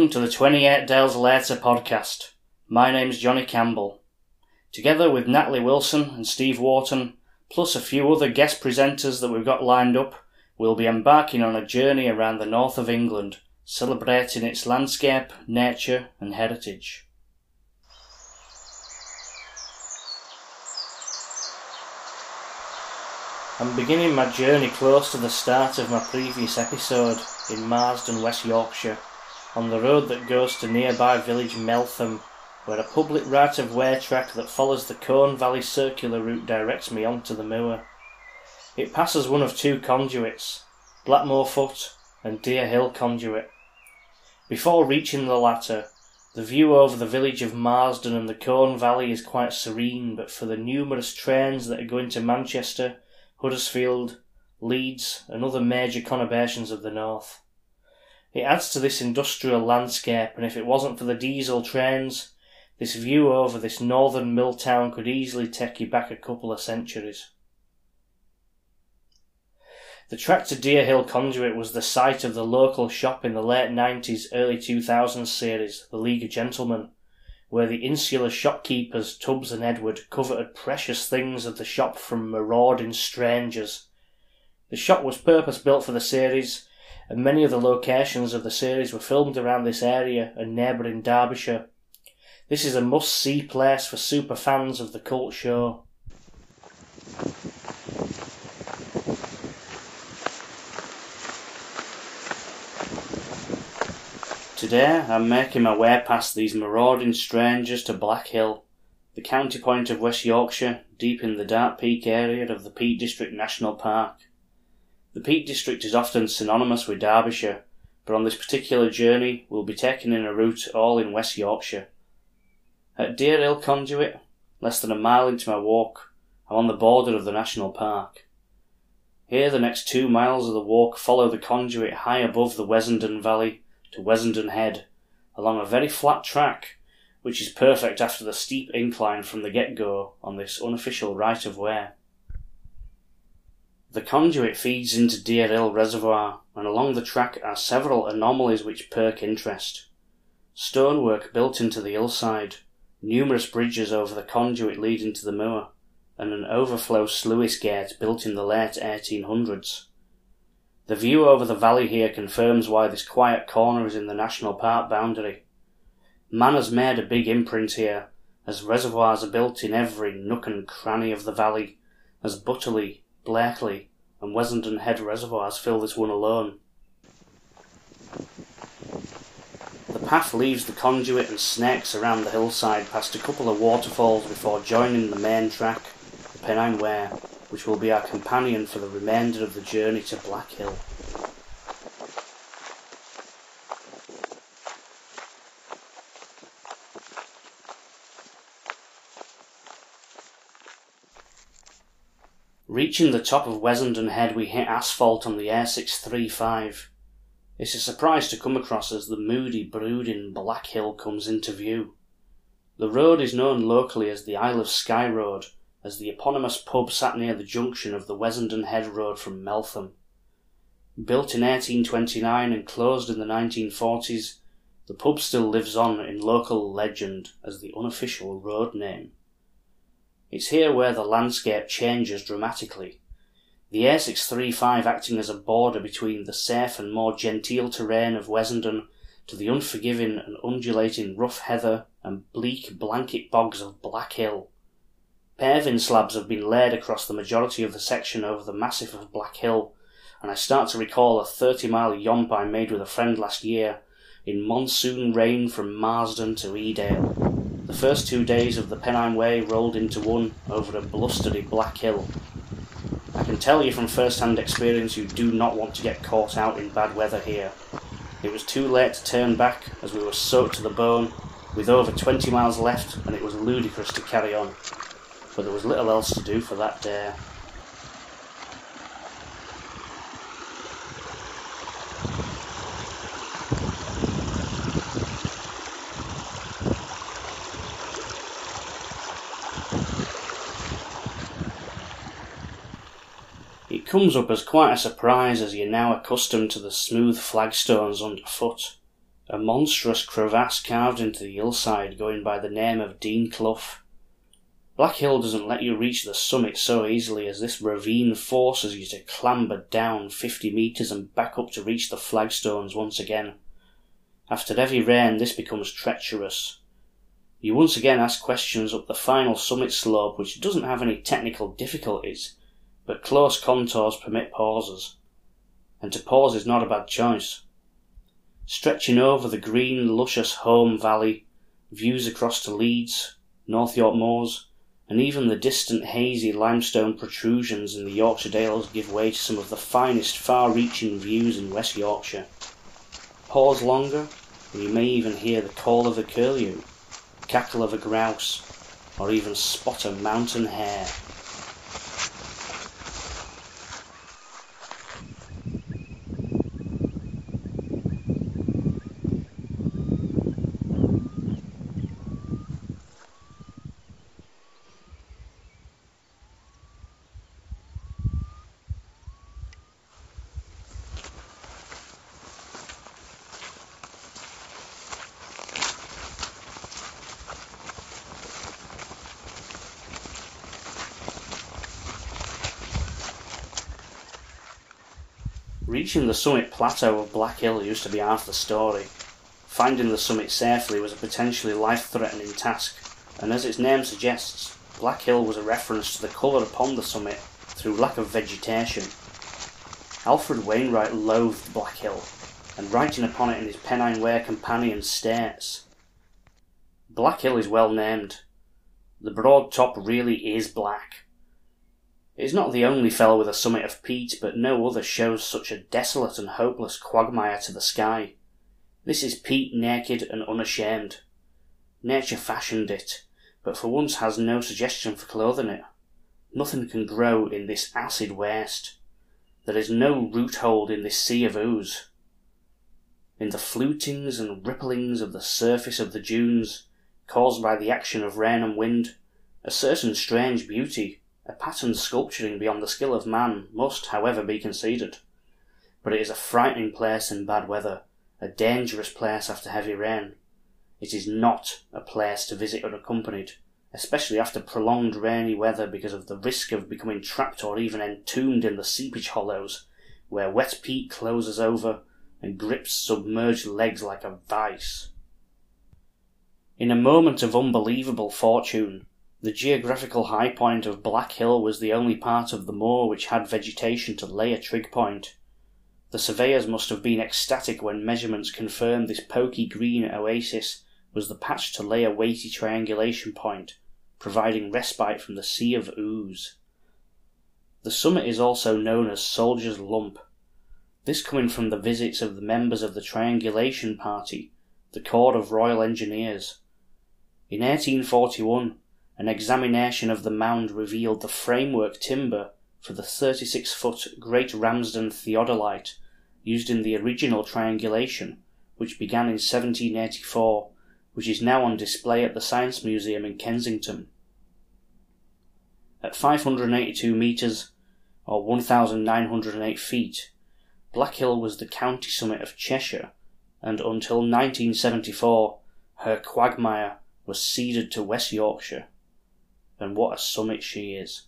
Welcome to the 28 Dales Later podcast. My name's Johnny Campbell. Together with Natalie Wilson and Steve Wharton, plus a few other guest presenters that we've got lined up, we'll be embarking on a journey around the north of England, celebrating its landscape, nature, and heritage. I'm beginning my journey close to the start of my previous episode in Marsden, West Yorkshire, on the road that goes to nearby village Meltham, where a public right of way track that follows the Colne Valley circular route directs me onto the moor. It passes one of two conduits, Blackmoorfoot and Deer Hill Conduit. Before reaching the latter, the view over the village of Marsden and the Colne Valley is quite serene, but for the numerous trains that are going to Manchester, Huddersfield, Leeds, and other major conurbations of the north. It adds to this industrial landscape, and if it wasn't for the diesel trains, this view over this northern mill town could easily take you back a couple of centuries. The track to Deer Hill Conduit was the site of the local shop in the late 90s, early 2000s series, The League of Gentlemen, where the insular shopkeepers Tubbs and Edward coveted precious things of the shop from marauding strangers. The shop was purpose built for the series, and many of the locations of the series were filmed around this area and neighbouring Derbyshire. This is a must see place for super fans of the cult show. Today I'm making my way past these marauding strangers to Black Hill, the county point of West Yorkshire, deep in the Dark Peak area of the Peak District National Park. The Peak District is often synonymous with Derbyshire, but on this particular journey we'll be taking in a route all in West Yorkshire. At Deer Hill Conduit, less than a mile into my walk, I'm on the border of the national park. Here the next two miles of the walk follow the conduit high above the Wessenden Valley to Wessenden Head, along a very flat track, which is perfect after the steep incline from the get-go on this unofficial right-of-way. The conduit feeds into Deer Hill Reservoir, and along the track are several anomalies which perk interest. Stonework built into the hillside, numerous bridges over the conduit leading to the moor, and an overflow sluice gate built in the late 1800s. The view over the valley here confirms why this quiet corner is in the national park boundary. Man has made a big imprint here, as reservoirs are built in every nook and cranny of the valley, as Butterley, Blakeley, and Wessenden Head reservoirs fill this one alone. The path leaves the conduit and snakes around the hillside past a couple of waterfalls before joining the main track, the Pennine Way which will be our companion for the remainder of the journey to Black Hill. Reaching the top of Wessenden Head, we hit asphalt on the A635. It's a surprise to come across as the moody, brooding Black Hill comes into view. The road is known locally as the Isle of Skye Road, as the eponymous pub sat near the junction of the Wessenden Head Road from Meltham. Built in 1829 and closed in the 1940s, the pub still lives on in local legend as the unofficial road name. It's here where the landscape changes dramatically. The A635 acting as a border between the safe and more genteel terrain of Wessenden to the unforgiving and undulating rough heather and bleak blanket bogs of Black Hill. Paving slabs have been laid across the majority of the section over the massif of Black Hill, and I start to recall a 30 mile yomp I made with a friend last year in monsoon rain from Marsden to Edale. The first two days of the Pennine Way rolled into one over a blustery Black Hill. I can tell you from first hand experience you do not want to get caught out in bad weather here. It was too late to turn back as we were soaked to the bone, with over 20 miles left, and it was ludicrous to carry on but there was little else to do for that day. Comes up as quite a surprise as you're now accustomed to the smooth flagstones underfoot, a monstrous crevasse carved into the hillside going by the name of Dean Clough. Black Hill doesn't let you reach the summit so easily as this ravine forces you to clamber down 50 metres and back up to reach the flagstones once again. After heavy rain, this becomes treacherous. You once again ask questions up the final summit slope, which doesn't have any technical difficulties, but close contours permit pauses. And to pause is not a bad choice. Stretching over the green, luscious Holme Valley, views across to Leeds, North York Moors, and even the distant hazy limestone protrusions in the Yorkshire Dales give way to some of the finest far-reaching views in West Yorkshire. Pause longer, and you may even hear the call of a curlew, cackle of a grouse, or even spot a mountain hare. Reaching the summit plateau of Black Hill used to be half the story. Finding the summit safely was a potentially life-threatening task, and as its name suggests, Black Hill was a reference to the colour upon the summit through lack of vegetation. Alfred Wainwright loathed Black Hill, and writing upon it in his Pennine Way Companion states, Black Hill is well named. The broad top really is black. Is not the only fell with a summit of peat, but no other shows such a desolate and hopeless quagmire to the sky. This is peat naked and unashamed. Nature fashioned it, but for once has no suggestion for clothing it. Nothing can grow in this acid waste. There is no root hold in this sea of ooze. In the flutings and ripplings of the surface of the dunes, caused by the action of rain and wind, a certain strange beauty a pattern sculpturing beyond the skill of man must, however, be conceded. But it is a frightening place in bad weather, a dangerous place after heavy rain. It is not a place to visit unaccompanied, especially after prolonged rainy weather because of the risk of becoming trapped or even entombed in the seepage hollows, where wet peat closes over and grips submerged legs like a vice. In a moment of unbelievable fortune, the geographical high point of Black Hill was the only part of the moor which had vegetation to lay a trig point. The surveyors must have been ecstatic when measurements confirmed this poky green oasis was the patch to lay a weighty triangulation point, providing respite from the sea of ooze. The summit is also known as Soldier's Lump, this coming from the visits of the members of the Triangulation Party, the Corps of Royal Engineers. In 1841, an examination of the mound revealed the framework timber for the 36 foot Great Ramsden theodolite used in the original triangulation, which began in 1784, which is now on display at the Science Museum in Kensington. At 582 metres, or 1,908 feet, Black Hill was the county summit of Cheshire, and until 1974, her quagmire was ceded to West Yorkshire and what a summit she is.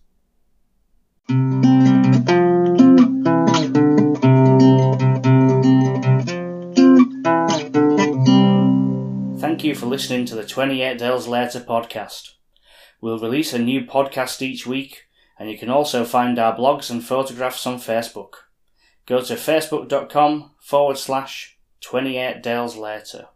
Thank you for listening to the 28 Dales Later podcast. We'll release a new podcast each week, and you can also find our blogs and photographs on Facebook. Go to facebook.com forward slash 28 Dales Later.